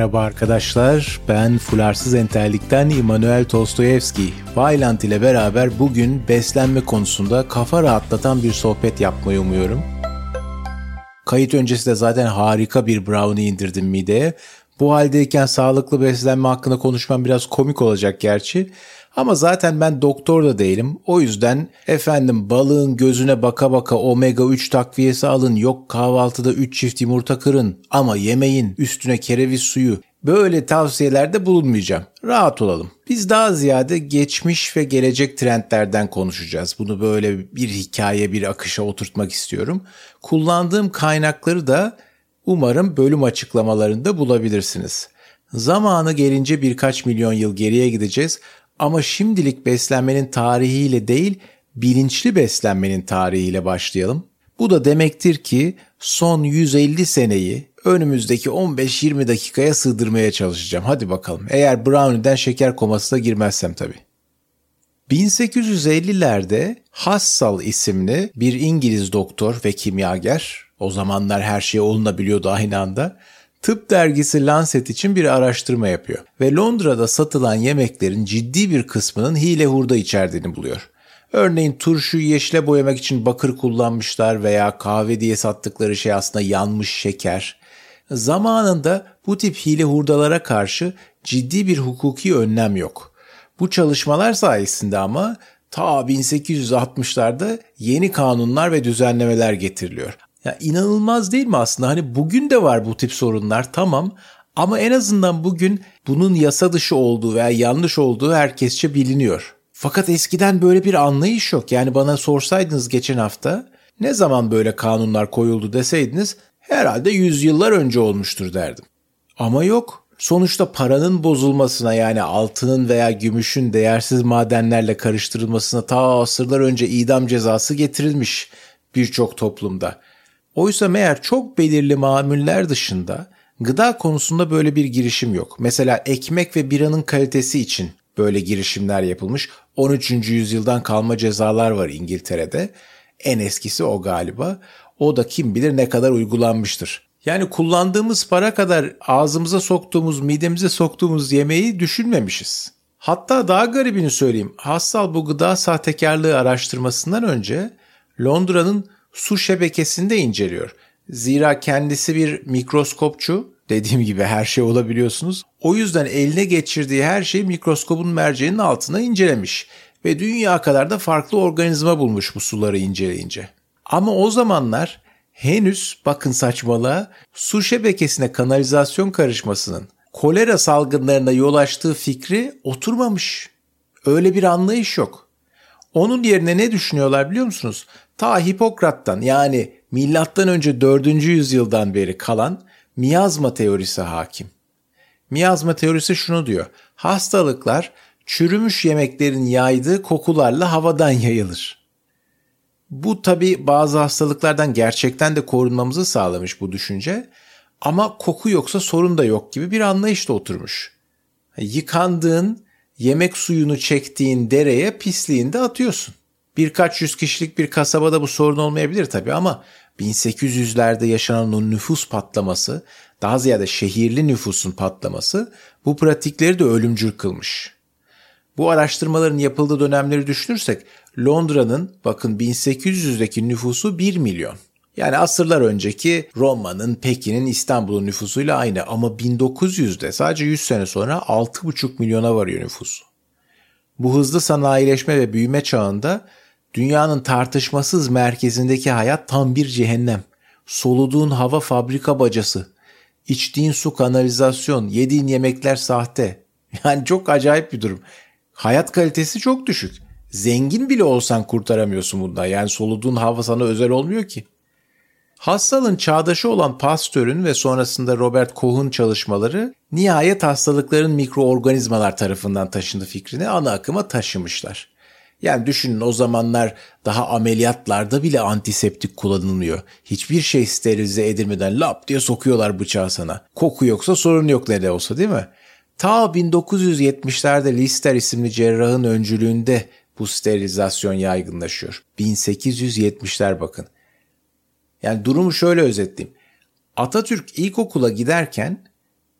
Merhaba arkadaşlar, ben Fularsız Entellik'ten İmanuel Tostoyevski. Vayland ile beraber bugün beslenme konusunda kafa rahatlatan bir sohbet yapmayı umuyorum. Kayıt öncesi de zaten harika bir brownie indirdim mideye. Bu haldeyken sağlıklı beslenme hakkında konuşmam biraz komik olacak gerçi. Ama zaten ben doktor da değilim. O yüzden efendim balığın gözüne baka baka omega 3 takviyesi alın. Yok kahvaltıda 3 çift yumurta kırın ama yemeyin üstüne kereviz suyu. Böyle tavsiyelerde bulunmayacağım. Rahat olalım. Biz daha ziyade geçmiş ve gelecek trendlerden konuşacağız. Bunu böyle bir hikaye, bir akışa oturtmak istiyorum. Kullandığım kaynakları da umarım bölüm açıklamalarında bulabilirsiniz. Zamanı gelince birkaç milyon yıl geriye gideceğiz. Ama şimdilik beslenmenin tarihiyle değil, bilinçli beslenmenin tarihiyle başlayalım. Bu da demektir ki son 150 seneyi önümüzdeki 15-20 dakikaya sığdırmaya çalışacağım. Hadi bakalım. Eğer Brownie'den şeker komasına girmezsem tabii. 1850'lerde Hassal isimli bir İngiliz doktor ve kimyager, o zamanlar her şey olunabiliyordu aynı anda, Tıp dergisi Lancet için bir araştırma yapıyor ve Londra'da satılan yemeklerin ciddi bir kısmının hile hurda içerdiğini buluyor. Örneğin turşuyu yeşile boyamak için bakır kullanmışlar veya kahve diye sattıkları şey aslında yanmış şeker. Zamanında bu tip hile hurdalara karşı ciddi bir hukuki önlem yok. Bu çalışmalar sayesinde ama ta 1860'larda yeni kanunlar ve düzenlemeler getiriliyor. Ya inanılmaz değil mi aslında? Hani bugün de var bu tip sorunlar tamam ama en azından bugün bunun yasa dışı olduğu veya yanlış olduğu herkesçe biliniyor. Fakat eskiden böyle bir anlayış yok. Yani bana sorsaydınız geçen hafta ne zaman böyle kanunlar koyuldu deseydiniz herhalde yüzyıllar önce olmuştur derdim. Ama yok. Sonuçta paranın bozulmasına yani altının veya gümüşün değersiz madenlerle karıştırılmasına ta asırlar önce idam cezası getirilmiş birçok toplumda. Oysa meğer çok belirli mamuller dışında gıda konusunda böyle bir girişim yok. Mesela ekmek ve biranın kalitesi için böyle girişimler yapılmış. 13. yüzyıldan kalma cezalar var İngiltere'de. En eskisi o galiba. O da kim bilir ne kadar uygulanmıştır. Yani kullandığımız para kadar ağzımıza soktuğumuz, midemize soktuğumuz yemeği düşünmemişiz. Hatta daha garibini söyleyeyim. Hassal bu gıda sahtekarlığı araştırmasından önce Londra'nın su şebekesinde inceliyor. Zira kendisi bir mikroskopçu. Dediğim gibi her şey olabiliyorsunuz. O yüzden eline geçirdiği her şeyi mikroskopun merceğinin altına incelemiş ve dünya kadar da farklı organizma bulmuş bu suları inceleyince. Ama o zamanlar henüz bakın saçmalığa su şebekesine kanalizasyon karışmasının kolera salgınlarına yol açtığı fikri oturmamış. Öyle bir anlayış yok. Onun yerine ne düşünüyorlar biliyor musunuz? Ta Hipokrat'tan yani milattan önce 4. yüzyıldan beri kalan miyazma teorisi hakim. Miyazma teorisi şunu diyor. Hastalıklar çürümüş yemeklerin yaydığı kokularla havadan yayılır. Bu tabi bazı hastalıklardan gerçekten de korunmamızı sağlamış bu düşünce. Ama koku yoksa sorun da yok gibi bir anlayışla oturmuş. Yıkandığın, yemek suyunu çektiğin dereye pisliğini de atıyorsun. Birkaç yüz kişilik bir kasabada bu sorun olmayabilir tabii ama 1800'lerde yaşanan o nüfus patlaması, daha ziyade şehirli nüfusun patlaması bu pratikleri de ölümcül kılmış. Bu araştırmaların yapıldığı dönemleri düşünürsek Londra'nın bakın 1800'deki nüfusu 1 milyon. Yani asırlar önceki Roma'nın, Pekin'in, İstanbul'un nüfusuyla aynı ama 1900'de sadece 100 sene sonra 6,5 milyona varıyor nüfus. Bu hızlı sanayileşme ve büyüme çağında dünyanın tartışmasız merkezindeki hayat tam bir cehennem. Soluduğun hava fabrika bacası. içtiğin su kanalizasyon, yediğin yemekler sahte. Yani çok acayip bir durum. Hayat kalitesi çok düşük. Zengin bile olsan kurtaramıyorsun bundan. Yani soluduğun hava sana özel olmuyor ki. Hastalığın çağdaşı olan Pasteur'ün ve sonrasında Robert Koch'un çalışmaları nihayet hastalıkların mikroorganizmalar tarafından taşındı fikrini ana akıma taşımışlar. Yani düşünün o zamanlar daha ameliyatlarda bile antiseptik kullanılmıyor. Hiçbir şey sterilize edilmeden lap diye sokuyorlar bıçağı sana. Koku yoksa sorun yok ne de olsa değil mi? Ta 1970'lerde Lister isimli cerrahın öncülüğünde bu sterilizasyon yaygınlaşıyor. 1870'ler bakın. Yani durumu şöyle özetleyeyim. Atatürk ilkokula giderken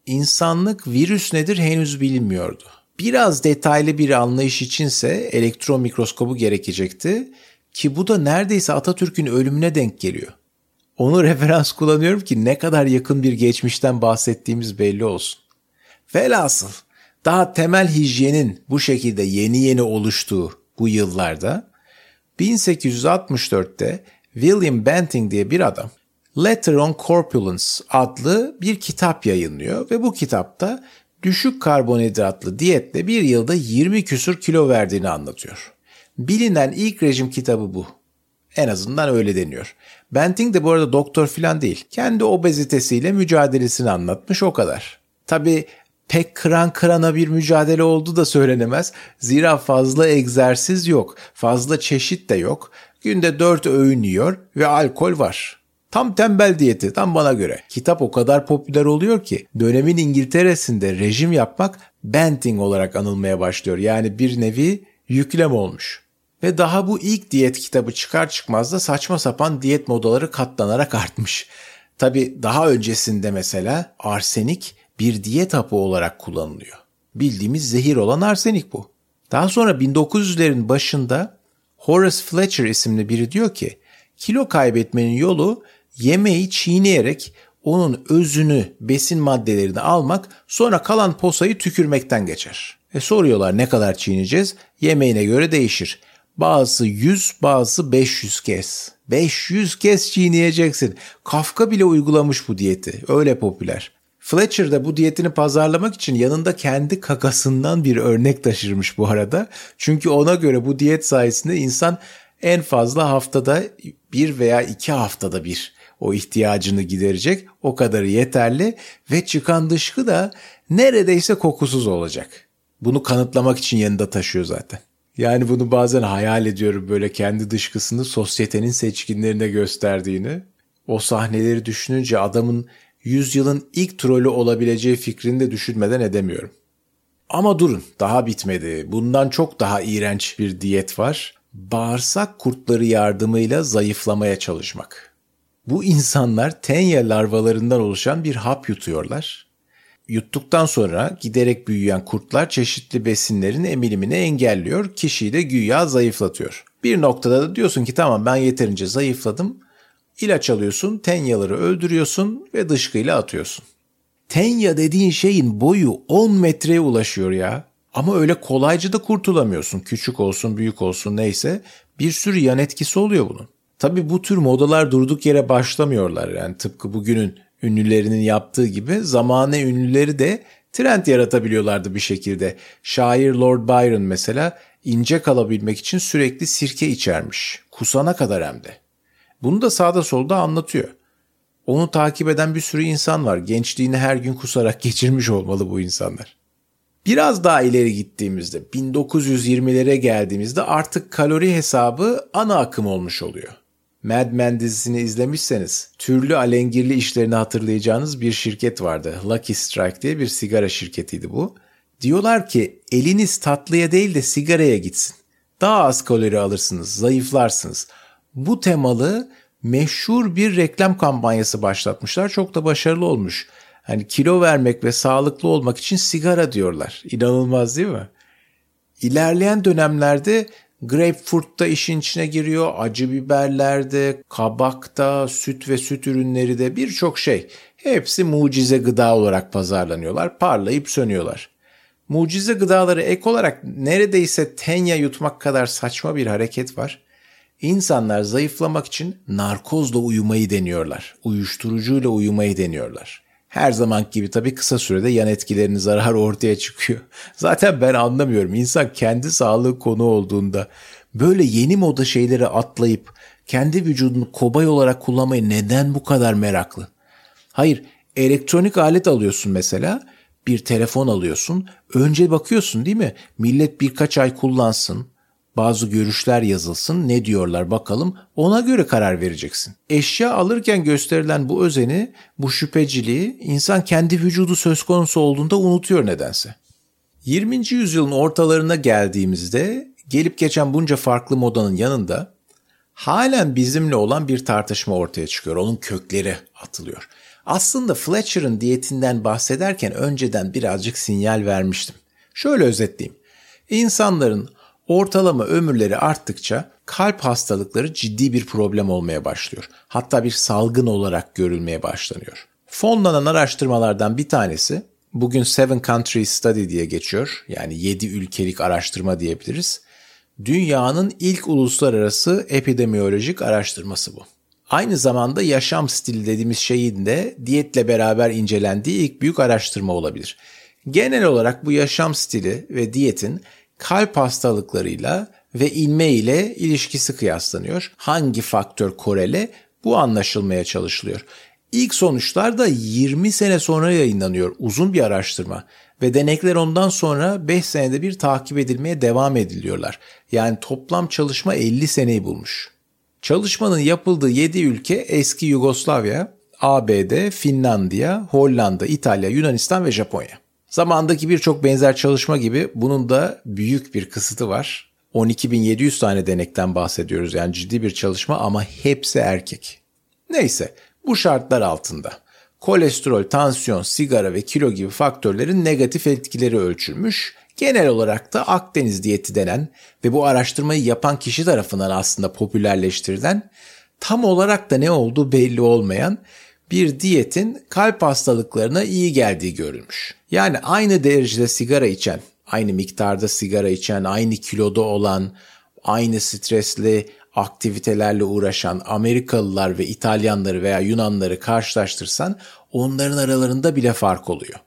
insanlık virüs nedir henüz bilinmiyordu. Biraz detaylı bir anlayış içinse elektron mikroskobu gerekecekti ki bu da neredeyse Atatürk'ün ölümüne denk geliyor. Onu referans kullanıyorum ki ne kadar yakın bir geçmişten bahsettiğimiz belli olsun. Velhasıl daha temel hijyenin bu şekilde yeni yeni oluştuğu bu yıllarda 1864'te William Banting diye bir adam Letter on Corpulence adlı bir kitap yayınlıyor ve bu kitapta düşük karbonhidratlı diyetle bir yılda 20 küsur kilo verdiğini anlatıyor. Bilinen ilk rejim kitabı bu. En azından öyle deniyor. Banting de bu arada doktor falan değil. Kendi obezitesiyle mücadelesini anlatmış o kadar. Tabi pek kıran kırana bir mücadele oldu da söylenemez. Zira fazla egzersiz yok, fazla çeşit de yok. Günde 4 öğün yiyor ve alkol var. Tam tembel diyeti, tam bana göre. Kitap o kadar popüler oluyor ki dönemin İngiltere'sinde rejim yapmak banting olarak anılmaya başlıyor. Yani bir nevi yüklem olmuş. Ve daha bu ilk diyet kitabı çıkar çıkmaz da saçma sapan diyet modaları katlanarak artmış. Tabi daha öncesinde mesela arsenik bir diyet hapı olarak kullanılıyor. Bildiğimiz zehir olan arsenik bu. Daha sonra 1900'lerin başında Horace Fletcher isimli biri diyor ki kilo kaybetmenin yolu yemeği çiğneyerek onun özünü, besin maddelerini almak sonra kalan posayı tükürmekten geçer. E soruyorlar ne kadar çiğneyeceğiz? Yemeğine göre değişir. Bazısı 100, bazısı 500 kez. 500 kez çiğneyeceksin. Kafka bile uygulamış bu diyeti. Öyle popüler. Fletcher de bu diyetini pazarlamak için yanında kendi kakasından bir örnek taşırmış bu arada. Çünkü ona göre bu diyet sayesinde insan en fazla haftada bir veya iki haftada bir o ihtiyacını giderecek. O kadarı yeterli ve çıkan dışkı da neredeyse kokusuz olacak. Bunu kanıtlamak için yanında taşıyor zaten. Yani bunu bazen hayal ediyorum böyle kendi dışkısını sosyetenin seçkinlerine gösterdiğini. O sahneleri düşününce adamın yüzyılın ilk trolü olabileceği fikrini de düşünmeden edemiyorum. Ama durun daha bitmedi. Bundan çok daha iğrenç bir diyet var. Bağırsak kurtları yardımıyla zayıflamaya çalışmak. Bu insanlar tenya larvalarından oluşan bir hap yutuyorlar. Yuttuktan sonra giderek büyüyen kurtlar çeşitli besinlerin emilimini engelliyor, kişiyi de güya zayıflatıyor. Bir noktada da diyorsun ki tamam ben yeterince zayıfladım, İlaç alıyorsun, tenyaları öldürüyorsun ve dışkıyla atıyorsun. Tenya dediğin şeyin boyu 10 metreye ulaşıyor ya. Ama öyle kolayca da kurtulamıyorsun. Küçük olsun, büyük olsun neyse bir sürü yan etkisi oluyor bunun. Tabi bu tür modalar durduk yere başlamıyorlar. Yani tıpkı bugünün ünlülerinin yaptığı gibi zamane ünlüleri de trend yaratabiliyorlardı bir şekilde. Şair Lord Byron mesela ince kalabilmek için sürekli sirke içermiş. Kusana kadar hem de. Bunu da sağda solda anlatıyor. Onu takip eden bir sürü insan var. Gençliğini her gün kusarak geçirmiş olmalı bu insanlar. Biraz daha ileri gittiğimizde 1920'lere geldiğimizde artık kalori hesabı ana akım olmuş oluyor. Mad Men dizisini izlemişseniz türlü alengirli işlerini hatırlayacağınız bir şirket vardı. Lucky Strike diye bir sigara şirketiydi bu. Diyorlar ki eliniz tatlıya değil de sigaraya gitsin. Daha az kalori alırsınız, zayıflarsınız bu temalı meşhur bir reklam kampanyası başlatmışlar. Çok da başarılı olmuş. Hani kilo vermek ve sağlıklı olmak için sigara diyorlar. İnanılmaz değil mi? İlerleyen dönemlerde grapefruit da işin içine giriyor. Acı biberlerde, kabakta, süt ve süt ürünleri de birçok şey. Hepsi mucize gıda olarak pazarlanıyorlar. Parlayıp sönüyorlar. Mucize gıdaları ek olarak neredeyse tenya yutmak kadar saçma bir hareket var. İnsanlar zayıflamak için narkozla uyumayı deniyorlar. Uyuşturucuyla uyumayı deniyorlar. Her zaman gibi tabii kısa sürede yan etkilerini zarar ortaya çıkıyor. Zaten ben anlamıyorum. İnsan kendi sağlığı konu olduğunda böyle yeni moda şeyleri atlayıp kendi vücudunu kobay olarak kullanmayı neden bu kadar meraklı? Hayır, elektronik alet alıyorsun mesela, bir telefon alıyorsun. Önce bakıyorsun değil mi? Millet birkaç ay kullansın bazı görüşler yazılsın ne diyorlar bakalım ona göre karar vereceksin. Eşya alırken gösterilen bu özeni, bu şüpheciliği insan kendi vücudu söz konusu olduğunda unutuyor nedense. 20. yüzyılın ortalarına geldiğimizde gelip geçen bunca farklı modanın yanında halen bizimle olan bir tartışma ortaya çıkıyor. Onun kökleri atılıyor. Aslında Fletcher'ın diyetinden bahsederken önceden birazcık sinyal vermiştim. Şöyle özetleyeyim. İnsanların ortalama ömürleri arttıkça kalp hastalıkları ciddi bir problem olmaya başlıyor. Hatta bir salgın olarak görülmeye başlanıyor. Fonlanan araştırmalardan bir tanesi bugün Seven Country Study diye geçiyor. Yani 7 ülkelik araştırma diyebiliriz. Dünyanın ilk uluslararası epidemiyolojik araştırması bu. Aynı zamanda yaşam stili dediğimiz şeyin de diyetle beraber incelendiği ilk büyük araştırma olabilir. Genel olarak bu yaşam stili ve diyetin kalp hastalıklarıyla ve inme ile ilişkisi kıyaslanıyor. Hangi faktör korele bu anlaşılmaya çalışılıyor. İlk sonuçlar da 20 sene sonra yayınlanıyor. Uzun bir araştırma ve denekler ondan sonra 5 senede bir takip edilmeye devam ediliyorlar. Yani toplam çalışma 50 seneyi bulmuş. Çalışmanın yapıldığı 7 ülke eski Yugoslavya, ABD, Finlandiya, Hollanda, İtalya, Yunanistan ve Japonya. Zamandaki birçok benzer çalışma gibi bunun da büyük bir kısıtı var. 12.700 tane denekten bahsediyoruz yani ciddi bir çalışma ama hepsi erkek. Neyse bu şartlar altında kolesterol, tansiyon, sigara ve kilo gibi faktörlerin negatif etkileri ölçülmüş. Genel olarak da Akdeniz diyeti denen ve bu araştırmayı yapan kişi tarafından aslında popülerleştirilen tam olarak da ne olduğu belli olmayan bir diyetin kalp hastalıklarına iyi geldiği görülmüş. Yani aynı derecede sigara içen, aynı miktarda sigara içen, aynı kiloda olan, aynı stresli aktivitelerle uğraşan Amerikalılar ve İtalyanları veya Yunanları karşılaştırsan onların aralarında bile fark oluyor.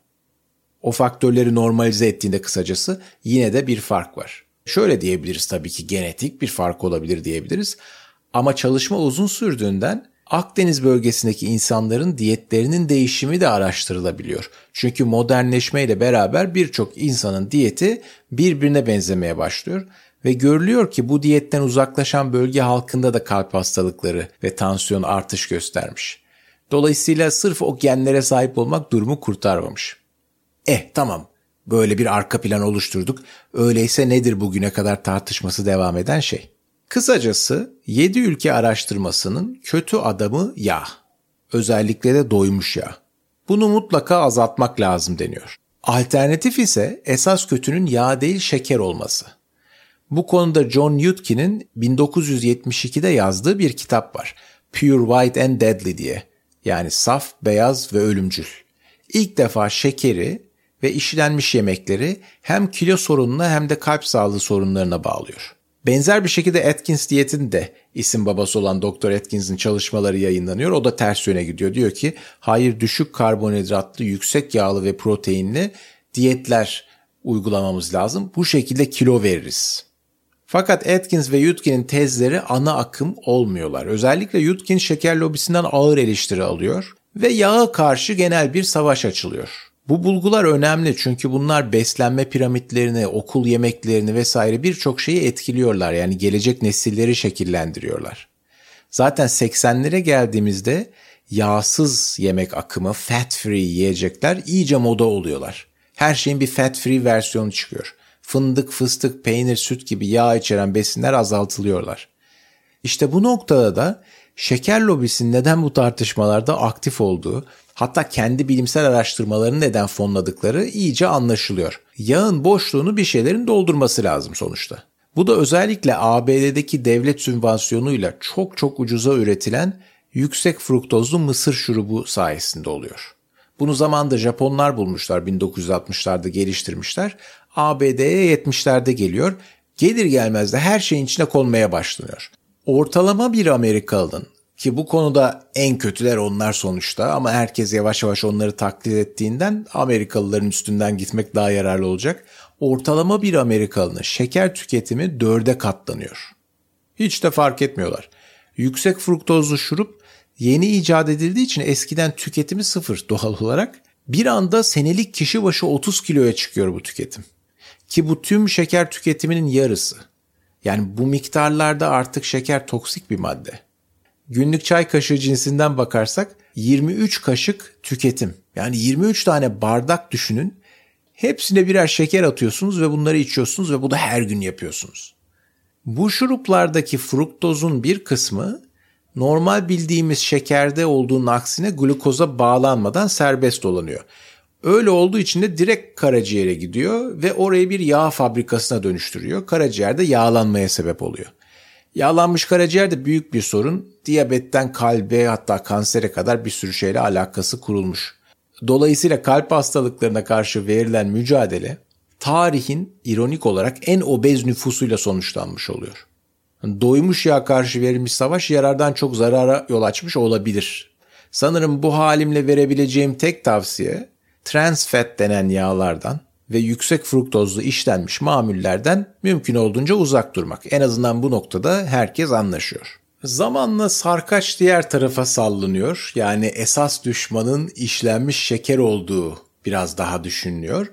O faktörleri normalize ettiğinde kısacası yine de bir fark var. Şöyle diyebiliriz tabii ki genetik bir fark olabilir diyebiliriz. Ama çalışma uzun sürdüğünden Akdeniz bölgesindeki insanların diyetlerinin değişimi de araştırılabiliyor. Çünkü modernleşmeyle beraber birçok insanın diyeti birbirine benzemeye başlıyor ve görülüyor ki bu diyetten uzaklaşan bölge halkında da kalp hastalıkları ve tansiyon artış göstermiş. Dolayısıyla sırf o genlere sahip olmak durumu kurtarmamış. Eh tamam böyle bir arka plan oluşturduk. Öyleyse nedir bugüne kadar tartışması devam eden şey? Kısacası 7 ülke araştırmasının kötü adamı yağ. Özellikle de doymuş yağ. Bunu mutlaka azaltmak lazım deniyor. Alternatif ise esas kötünün yağ değil şeker olması. Bu konuda John Yudkin'in 1972'de yazdığı bir kitap var. Pure White and Deadly diye. Yani saf, beyaz ve ölümcül. İlk defa şekeri ve işlenmiş yemekleri hem kilo sorununa hem de kalp sağlığı sorunlarına bağlıyor. Benzer bir şekilde Atkins diyetin de isim babası olan Dr. Atkins'in çalışmaları yayınlanıyor. O da ters yöne gidiyor. Diyor ki hayır düşük karbonhidratlı, yüksek yağlı ve proteinli diyetler uygulamamız lazım. Bu şekilde kilo veririz. Fakat Atkins ve Yudkin'in tezleri ana akım olmuyorlar. Özellikle Yudkin şeker lobisinden ağır eleştiri alıyor ve yağa karşı genel bir savaş açılıyor. Bu bulgular önemli çünkü bunlar beslenme piramitlerini, okul yemeklerini vesaire birçok şeyi etkiliyorlar. Yani gelecek nesilleri şekillendiriyorlar. Zaten 80'lere geldiğimizde yağsız yemek akımı, fat free yiyecekler iyice moda oluyorlar. Her şeyin bir fat free versiyonu çıkıyor fındık, fıstık, peynir, süt gibi yağ içeren besinler azaltılıyorlar. İşte bu noktada da şeker lobisinin neden bu tartışmalarda aktif olduğu, hatta kendi bilimsel araştırmalarını neden fonladıkları iyice anlaşılıyor. Yağın boşluğunu bir şeylerin doldurması lazım sonuçta. Bu da özellikle ABD'deki devlet sübvansiyonuyla çok çok ucuza üretilen yüksek fruktozlu mısır şurubu sayesinde oluyor. Bunu zamanda Japonlar bulmuşlar 1960'larda geliştirmişler ABD'ye 70'lerde geliyor. Gelir gelmez de her şeyin içine konmaya başlanıyor. Ortalama bir Amerikalının ki bu konuda en kötüler onlar sonuçta ama herkes yavaş yavaş onları taklit ettiğinden Amerikalıların üstünden gitmek daha yararlı olacak. Ortalama bir Amerikalının şeker tüketimi dörde katlanıyor. Hiç de fark etmiyorlar. Yüksek fruktozlu şurup yeni icat edildiği için eskiden tüketimi sıfır doğal olarak. Bir anda senelik kişi başı 30 kiloya çıkıyor bu tüketim. Ki bu tüm şeker tüketiminin yarısı. Yani bu miktarlarda artık şeker toksik bir madde. Günlük çay kaşığı cinsinden bakarsak 23 kaşık tüketim. Yani 23 tane bardak düşünün. Hepsine birer şeker atıyorsunuz ve bunları içiyorsunuz ve bu da her gün yapıyorsunuz. Bu şuruplardaki fruktozun bir kısmı normal bildiğimiz şekerde olduğunun aksine glukoza bağlanmadan serbest dolanıyor. Öyle olduğu için de direkt karaciğere gidiyor ve orayı bir yağ fabrikasına dönüştürüyor. Karaciğerde yağlanmaya sebep oluyor. Yağlanmış karaciğer de büyük bir sorun. Diyabetten kalbe hatta kansere kadar bir sürü şeyle alakası kurulmuş. Dolayısıyla kalp hastalıklarına karşı verilen mücadele tarihin ironik olarak en obez nüfusuyla sonuçlanmış oluyor. Doymuş yağ karşı verilmiş savaş yarardan çok zarara yol açmış olabilir. Sanırım bu halimle verebileceğim tek tavsiye trans fat denen yağlardan ve yüksek fruktozlu işlenmiş mamullerden mümkün olduğunca uzak durmak. En azından bu noktada herkes anlaşıyor. Zamanla sarkaç diğer tarafa sallanıyor. Yani esas düşmanın işlenmiş şeker olduğu biraz daha düşünülüyor.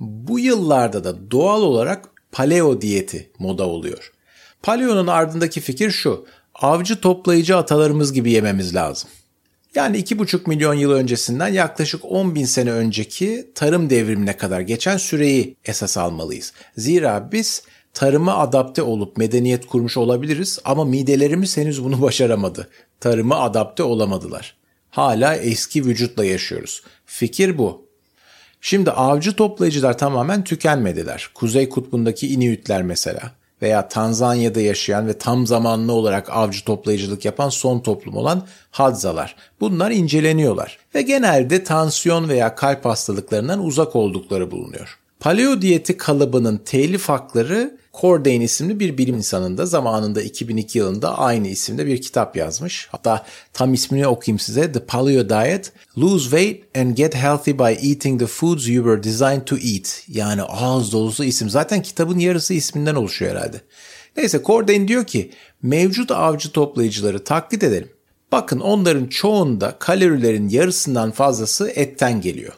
Bu yıllarda da doğal olarak paleo diyeti moda oluyor. Paleo'nun ardındaki fikir şu. Avcı toplayıcı atalarımız gibi yememiz lazım. Yani 2,5 milyon yıl öncesinden yaklaşık 10 bin sene önceki tarım devrimine kadar geçen süreyi esas almalıyız. Zira biz tarıma adapte olup medeniyet kurmuş olabiliriz ama midelerimiz henüz bunu başaramadı. Tarıma adapte olamadılar. Hala eski vücutla yaşıyoruz. Fikir bu. Şimdi avcı toplayıcılar tamamen tükenmediler. Kuzey kutbundaki Inuitler mesela veya Tanzanya'da yaşayan ve tam zamanlı olarak avcı toplayıcılık yapan son toplum olan Hadzalar. Bunlar inceleniyorlar ve genelde tansiyon veya kalp hastalıklarından uzak oldukları bulunuyor. Paleo diyeti kalıbının telif hakları Cordain isimli bir bilim insanında zamanında 2002 yılında aynı isimde bir kitap yazmış. Hatta tam ismini okuyayım size. The Paleo Diet. Lose weight and get healthy by eating the foods you were designed to eat. Yani ağız dolusu isim. Zaten kitabın yarısı isminden oluşuyor herhalde. Neyse Cordain diyor ki mevcut avcı toplayıcıları taklit edelim. Bakın onların çoğunda kalorilerin yarısından fazlası etten geliyor.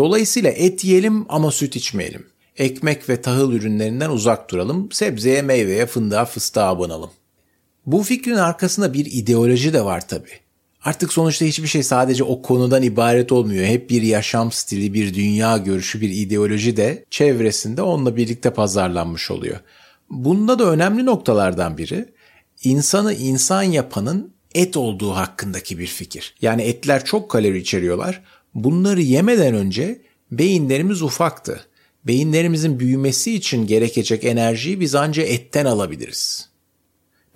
Dolayısıyla et yiyelim ama süt içmeyelim. Ekmek ve tahıl ürünlerinden uzak duralım. Sebzeye, meyveye, fındığa, fıstığa abanalım. Bu fikrin arkasında bir ideoloji de var tabii. Artık sonuçta hiçbir şey sadece o konudan ibaret olmuyor. Hep bir yaşam stili, bir dünya görüşü, bir ideoloji de çevresinde onunla birlikte pazarlanmış oluyor. Bunda da önemli noktalardan biri insanı insan yapanın et olduğu hakkındaki bir fikir. Yani etler çok kalori içeriyorlar. Bunları yemeden önce beyinlerimiz ufaktı. Beyinlerimizin büyümesi için gerekecek enerjiyi biz ancak etten alabiliriz.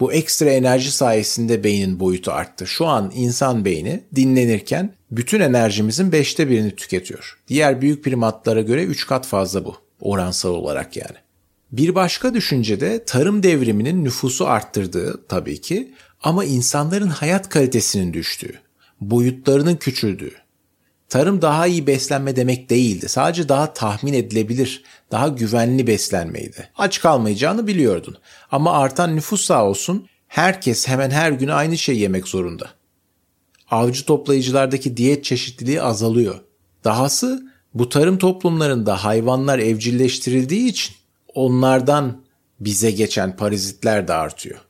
Bu ekstra enerji sayesinde beynin boyutu arttı. Şu an insan beyni dinlenirken bütün enerjimizin beşte birini tüketiyor. Diğer büyük primatlara göre üç kat fazla bu. Oransal olarak yani. Bir başka düşünce de tarım devriminin nüfusu arttırdığı tabii ki ama insanların hayat kalitesinin düştüğü, boyutlarının küçüldüğü. Tarım daha iyi beslenme demek değildi. Sadece daha tahmin edilebilir, daha güvenli beslenmeydi. Aç kalmayacağını biliyordun. Ama artan nüfus sağ olsun herkes hemen her gün aynı şey yemek zorunda. Avcı toplayıcılardaki diyet çeşitliliği azalıyor. Dahası bu tarım toplumlarında hayvanlar evcilleştirildiği için onlardan bize geçen parazitler de artıyor.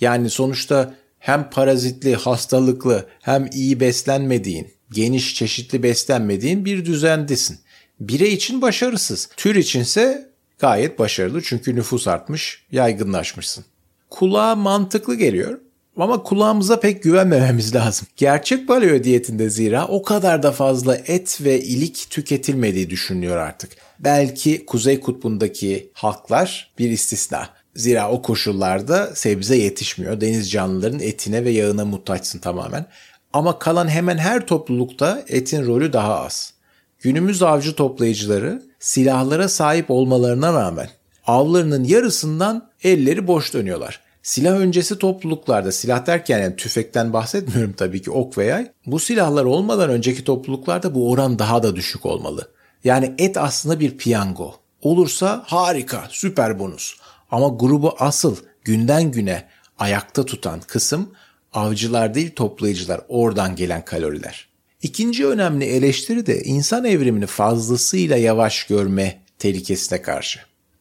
Yani sonuçta hem parazitli, hastalıklı hem iyi beslenmediğin, geniş çeşitli beslenmediğin bir düzendesin. Birey için başarısız. Tür içinse gayet başarılı çünkü nüfus artmış, yaygınlaşmışsın. Kulağa mantıklı geliyor ama kulağımıza pek güvenmememiz lazım. Gerçek paleo diyetinde zira o kadar da fazla et ve ilik tüketilmediği düşünülüyor artık. Belki Kuzey Kutbu'ndaki halklar bir istisna. Zira o koşullarda sebze yetişmiyor. Deniz canlıların etine ve yağına muhtaçsın tamamen. Ama kalan hemen her toplulukta etin rolü daha az. Günümüz avcı toplayıcıları silahlara sahip olmalarına rağmen avlarının yarısından elleri boş dönüyorlar. Silah öncesi topluluklarda silah derken yani tüfekten bahsetmiyorum tabii ki ok ve yay. Bu silahlar olmadan önceki topluluklarda bu oran daha da düşük olmalı. Yani et aslında bir piyango. Olursa harika, süper bonus. Ama grubu asıl günden güne ayakta tutan kısım avcılar değil toplayıcılar oradan gelen kaloriler. İkinci önemli eleştiri de insan evrimini fazlasıyla yavaş görme tehlikesine karşı.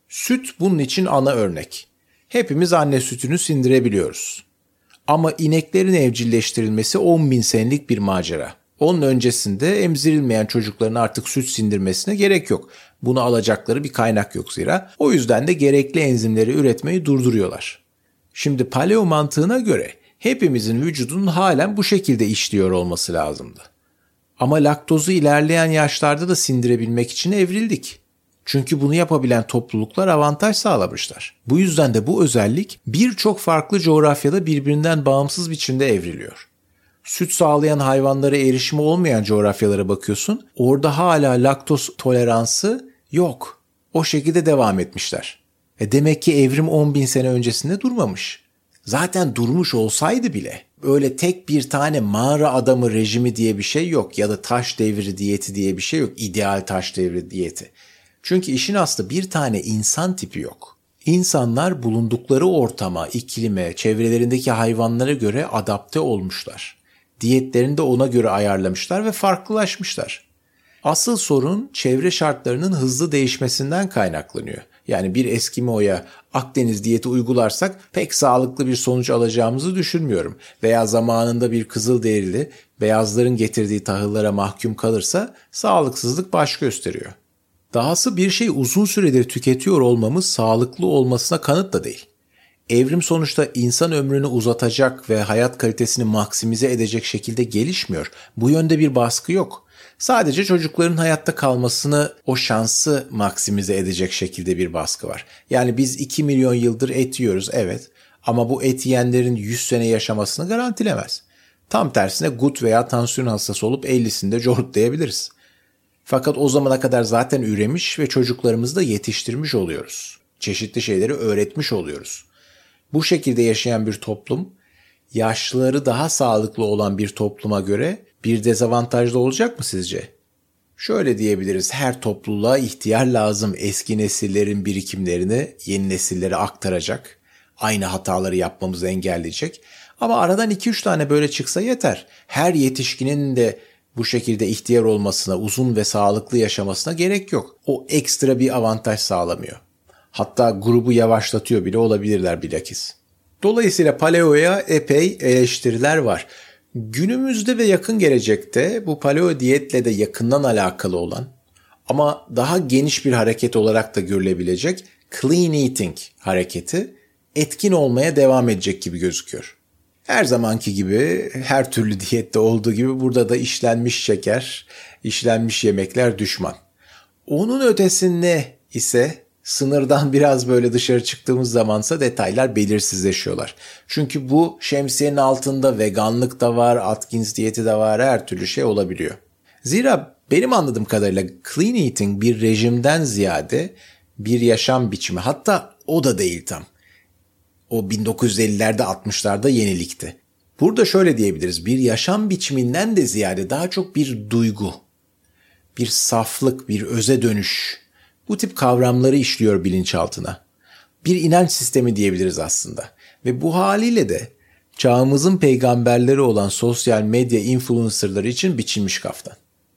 Süt bunun için ana örnek. Hepimiz anne sütünü sindirebiliyoruz. Ama ineklerin evcilleştirilmesi 10 bin senelik bir macera. Onun öncesinde emzirilmeyen çocukların artık süt sindirmesine gerek yok. Bunu alacakları bir kaynak yok zira. O yüzden de gerekli enzimleri üretmeyi durduruyorlar. Şimdi paleo mantığına göre hepimizin vücudunun halen bu şekilde işliyor olması lazımdı. Ama laktozu ilerleyen yaşlarda da sindirebilmek için evrildik. Çünkü bunu yapabilen topluluklar avantaj sağlamışlar. Bu yüzden de bu özellik birçok farklı coğrafyada birbirinden bağımsız biçimde evriliyor. Süt sağlayan hayvanlara erişimi olmayan coğrafyalara bakıyorsun. Orada hala laktoz toleransı yok. O şekilde devam etmişler. E demek ki evrim 10 bin sene öncesinde durmamış. Zaten durmuş olsaydı bile öyle tek bir tane mağara adamı rejimi diye bir şey yok ya da taş devri diyeti diye bir şey yok. İdeal taş devri diyeti. Çünkü işin aslı bir tane insan tipi yok. İnsanlar bulundukları ortama, iklime, çevrelerindeki hayvanlara göre adapte olmuşlar. Diyetlerini de ona göre ayarlamışlar ve farklılaşmışlar. Asıl sorun çevre şartlarının hızlı değişmesinden kaynaklanıyor. Yani bir Eskimo'ya Akdeniz diyeti uygularsak pek sağlıklı bir sonuç alacağımızı düşünmüyorum. Veya zamanında bir Kızılderili beyazların getirdiği tahıllara mahkum kalırsa sağlıksızlık baş gösteriyor. Dahası bir şey uzun süredir tüketiyor olmamız sağlıklı olmasına kanıt da değil. Evrim sonuçta insan ömrünü uzatacak ve hayat kalitesini maksimize edecek şekilde gelişmiyor. Bu yönde bir baskı yok. Sadece çocukların hayatta kalmasını o şansı maksimize edecek şekilde bir baskı var. Yani biz 2 milyon yıldır et yiyoruz evet ama bu et yiyenlerin 100 sene yaşamasını garantilemez. Tam tersine gut veya tansiyon hastası olup 50'sinde cortlayabiliriz. Fakat o zamana kadar zaten üremiş ve çocuklarımızı da yetiştirmiş oluyoruz. Çeşitli şeyleri öğretmiş oluyoruz. Bu şekilde yaşayan bir toplum, yaşlıları daha sağlıklı olan bir topluma göre bir dezavantajlı olacak mı sizce? Şöyle diyebiliriz, her topluluğa ihtiyar lazım eski nesillerin birikimlerini yeni nesillere aktaracak, aynı hataları yapmamızı engelleyecek. Ama aradan 2-3 tane böyle çıksa yeter. Her yetişkinin de bu şekilde ihtiyar olmasına, uzun ve sağlıklı yaşamasına gerek yok. O ekstra bir avantaj sağlamıyor. Hatta grubu yavaşlatıyor bile olabilirler bilakis. Dolayısıyla paleoya epey eleştiriler var. Günümüzde ve yakın gelecekte bu paleo diyetle de yakından alakalı olan ama daha geniş bir hareket olarak da görülebilecek clean eating hareketi etkin olmaya devam edecek gibi gözüküyor. Her zamanki gibi her türlü diyette olduğu gibi burada da işlenmiş şeker, işlenmiş yemekler düşman. Onun ötesinde ise sınırdan biraz böyle dışarı çıktığımız zamansa detaylar belirsizleşiyorlar. Çünkü bu şemsiyenin altında veganlık da var, Atkins diyeti de var, her türlü şey olabiliyor. Zira benim anladığım kadarıyla clean eating bir rejimden ziyade bir yaşam biçimi. Hatta o da değil tam. O 1950'lerde 60'larda yenilikti. Burada şöyle diyebiliriz. Bir yaşam biçiminden de ziyade daha çok bir duygu, bir saflık, bir öze dönüş, bu tip kavramları işliyor bilinçaltına. Bir inanç sistemi diyebiliriz aslında. Ve bu haliyle de çağımızın peygamberleri olan sosyal medya influencerları için biçilmiş kaftan.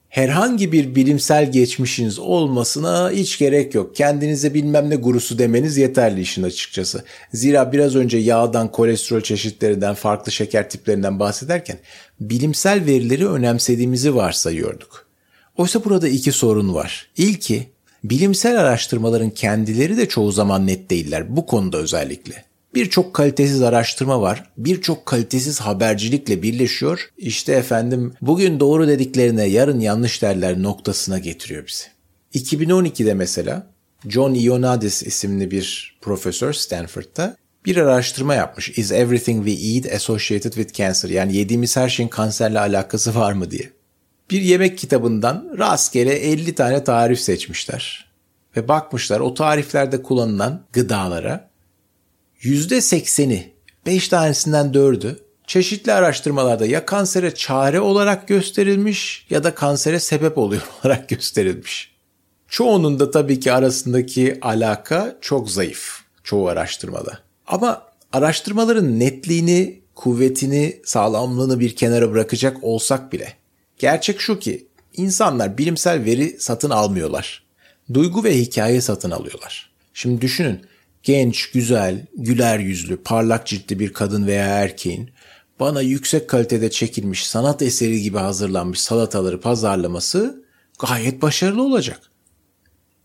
Herhangi bir bilimsel geçmişiniz olmasına hiç gerek yok. Kendinize bilmem ne gurusu demeniz yeterli işin açıkçası. Zira biraz önce yağdan, kolesterol çeşitlerinden, farklı şeker tiplerinden bahsederken bilimsel verileri önemsediğimizi varsayıyorduk. Oysa burada iki sorun var. İlki Bilimsel araştırmaların kendileri de çoğu zaman net değiller bu konuda özellikle. Birçok kalitesiz araştırma var. Birçok kalitesiz habercilikle birleşiyor. İşte efendim bugün doğru dediklerine yarın yanlış derler noktasına getiriyor bizi. 2012'de mesela John Ioannidis isimli bir profesör Stanford'da bir araştırma yapmış. Is everything we eat associated with cancer? Yani yediğimiz her şeyin kanserle alakası var mı diye bir yemek kitabından rastgele 50 tane tarif seçmişler. Ve bakmışlar o tariflerde kullanılan gıdalara %80'i 5 tanesinden 4'ü çeşitli araştırmalarda ya kansere çare olarak gösterilmiş ya da kansere sebep oluyor olarak gösterilmiş. Çoğunun da tabii ki arasındaki alaka çok zayıf çoğu araştırmada. Ama araştırmaların netliğini, kuvvetini, sağlamlığını bir kenara bırakacak olsak bile Gerçek şu ki insanlar bilimsel veri satın almıyorlar. Duygu ve hikaye satın alıyorlar. Şimdi düşünün genç, güzel, güler yüzlü, parlak ciltli bir kadın veya erkeğin bana yüksek kalitede çekilmiş sanat eseri gibi hazırlanmış salataları pazarlaması gayet başarılı olacak.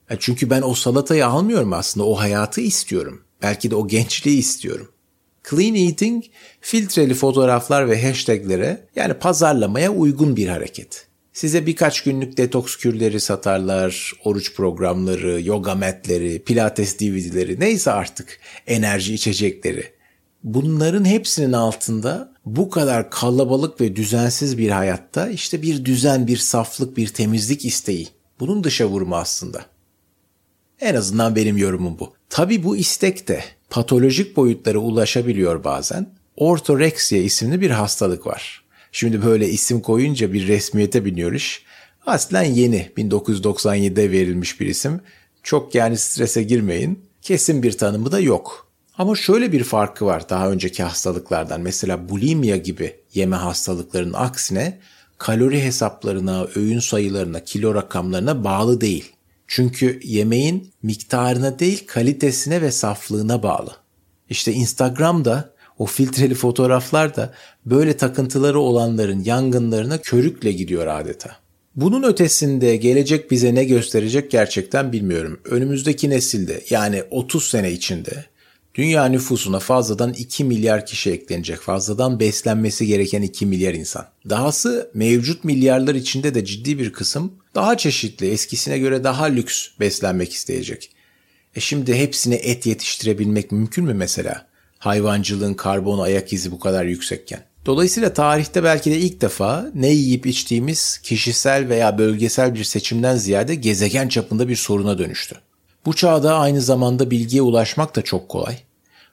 E çünkü ben o salatayı almıyorum aslında o hayatı istiyorum. Belki de o gençliği istiyorum. Clean eating filtreli fotoğraflar ve hashtaglere yani pazarlamaya uygun bir hareket. Size birkaç günlük detoks kürleri satarlar, oruç programları, yoga metleri, pilates DVD'leri neyse artık enerji içecekleri. Bunların hepsinin altında bu kadar kalabalık ve düzensiz bir hayatta işte bir düzen, bir saflık, bir temizlik isteği. Bunun dışa vurma aslında. En azından benim yorumum bu. Tabi bu istek de patolojik boyutlara ulaşabiliyor bazen. Ortoreksiya isimli bir hastalık var. Şimdi böyle isim koyunca bir resmiyete biniyor iş. Aslen yeni 1997'de verilmiş bir isim. Çok yani strese girmeyin. Kesin bir tanımı da yok. Ama şöyle bir farkı var daha önceki hastalıklardan. Mesela bulimia gibi yeme hastalıklarının aksine kalori hesaplarına, öğün sayılarına, kilo rakamlarına bağlı değil. Çünkü yemeğin miktarına değil kalitesine ve saflığına bağlı. İşte Instagram'da o filtreli fotoğraflar da böyle takıntıları olanların yangınlarına körükle gidiyor adeta. Bunun ötesinde gelecek bize ne gösterecek gerçekten bilmiyorum. Önümüzdeki nesilde yani 30 sene içinde dünya nüfusuna fazladan 2 milyar kişi eklenecek. Fazladan beslenmesi gereken 2 milyar insan. Dahası mevcut milyarlar içinde de ciddi bir kısım daha çeşitli, eskisine göre daha lüks beslenmek isteyecek. E şimdi hepsine et yetiştirebilmek mümkün mü mesela? hayvancılığın karbon ayak izi bu kadar yüksekken. Dolayısıyla tarihte belki de ilk defa ne yiyip içtiğimiz kişisel veya bölgesel bir seçimden ziyade gezegen çapında bir soruna dönüştü. Bu çağda aynı zamanda bilgiye ulaşmak da çok kolay.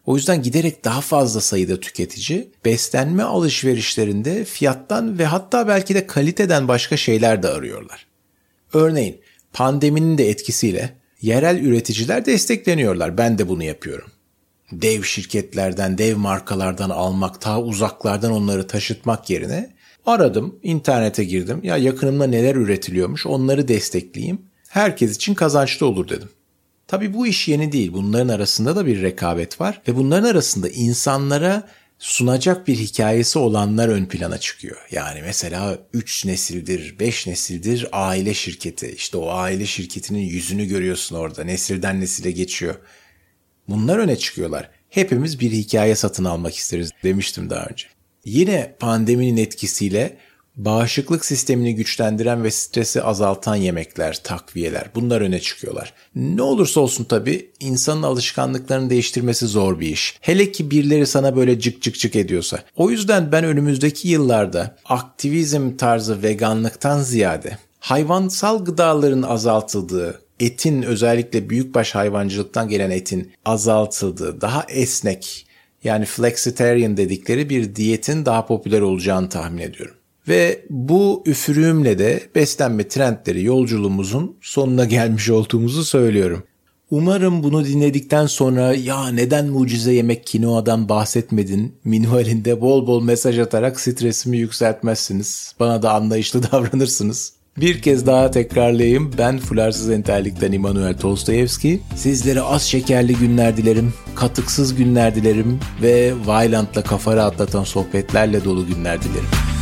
O yüzden giderek daha fazla sayıda tüketici beslenme alışverişlerinde fiyattan ve hatta belki de kaliteden başka şeyler de arıyorlar. Örneğin pandeminin de etkisiyle yerel üreticiler destekleniyorlar. Ben de bunu yapıyorum dev şirketlerden, dev markalardan almak, ta uzaklardan onları taşıtmak yerine aradım, internete girdim. Ya yakınımda neler üretiliyormuş onları destekleyeyim. Herkes için kazançlı olur dedim. Tabii bu iş yeni değil. Bunların arasında da bir rekabet var ve bunların arasında insanlara sunacak bir hikayesi olanlar ön plana çıkıyor. Yani mesela 3 nesildir, 5 nesildir aile şirketi. İşte o aile şirketinin yüzünü görüyorsun orada. Nesilden nesile geçiyor. Bunlar öne çıkıyorlar. Hepimiz bir hikaye satın almak isteriz demiştim daha önce. Yine pandeminin etkisiyle bağışıklık sistemini güçlendiren ve stresi azaltan yemekler, takviyeler bunlar öne çıkıyorlar. Ne olursa olsun tabii insanın alışkanlıklarını değiştirmesi zor bir iş. Hele ki birileri sana böyle cık cık cık ediyorsa. O yüzden ben önümüzdeki yıllarda aktivizm tarzı veganlıktan ziyade hayvansal gıdaların azaltıldığı, etin özellikle büyükbaş hayvancılıktan gelen etin azaltıldığı, daha esnek yani flexitarian dedikleri bir diyetin daha popüler olacağını tahmin ediyorum. Ve bu üfürüğümle de beslenme trendleri yolculuğumuzun sonuna gelmiş olduğumuzu söylüyorum. Umarım bunu dinledikten sonra ya neden mucize yemek kinoadan bahsetmedin minvalinde bol bol mesaj atarak stresimi yükseltmezsiniz. Bana da anlayışlı davranırsınız. Bir kez daha tekrarlayayım. Ben Fularsız Enterlik'ten İmanuel Tolstoyevski. Sizlere az şekerli günler dilerim, katıksız günler dilerim ve Violent'la kafa rahatlatan sohbetlerle dolu günler dilerim.